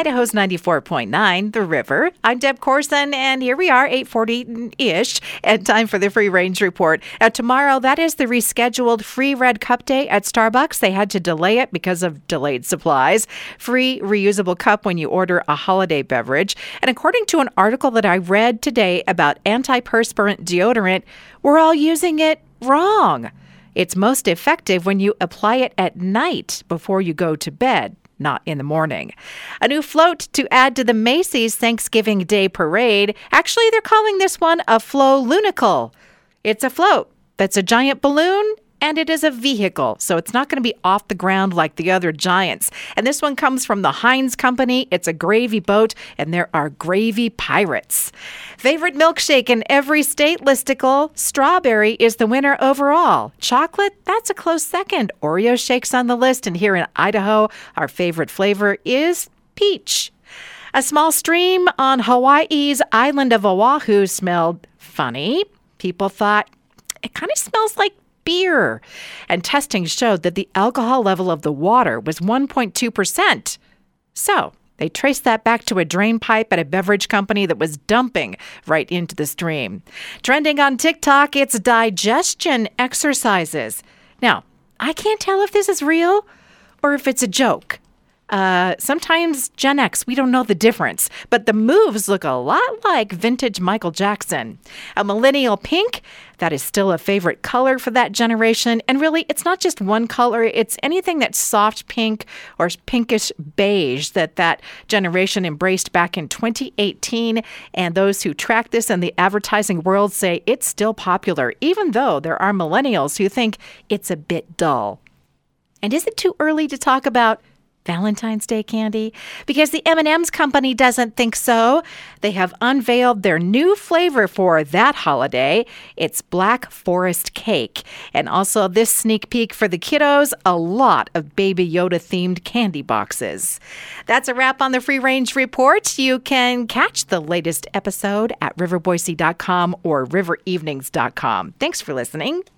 Idaho's 94.9, The River. I'm Deb Corson, and here we are, 840-ish, and time for the Free Range Report. Tomorrow, that is the rescheduled Free Red Cup Day at Starbucks. They had to delay it because of delayed supplies. Free reusable cup when you order a holiday beverage. And according to an article that I read today about antiperspirant deodorant, we're all using it wrong. It's most effective when you apply it at night before you go to bed, not in the morning. A new float to add to the Macy's Thanksgiving Day parade. Actually, they're calling this one a Flalloonicle. It's a float that's a giant balloon and it is a vehicle, so it's not going to be off the ground like the other giants. And this one comes from the Heinz Company. It's a gravy boat, and there are gravy pirates. Favorite milkshake in every state listicle strawberry is the winner overall. Chocolate, that's a close second. Oreo shakes on the list, and here in Idaho, our favorite flavor is peach. A small stream on Hawaii's island of Oahu smelled funny. People thought it kind of smells like beer. And testing showed that the alcohol level of the water was 1.2%. So, they traced that back to a drain pipe at a beverage company that was dumping right into the stream. Trending on TikTok, it's digestion exercises. Now, I can't tell if this is real or if it's a joke. Uh, sometimes Gen X, we don't know the difference, but the moves look a lot like vintage Michael Jackson. A millennial pink, that is still a favorite color for that generation. And really, it's not just one color, it's anything that's soft pink or pinkish beige that that generation embraced back in 2018. And those who track this in the advertising world say it's still popular, even though there are millennials who think it's a bit dull. And is it too early to talk about Valentine's Day candy? Because the M&M's company doesn't think so. They have unveiled their new flavor for that holiday. It's Black Forest cake. And also this sneak peek for the kiddos, a lot of Baby Yoda themed candy boxes. That's a wrap on the Free Range Report. You can catch the latest episode at riverboise.com or riverevenings.com. Thanks for listening.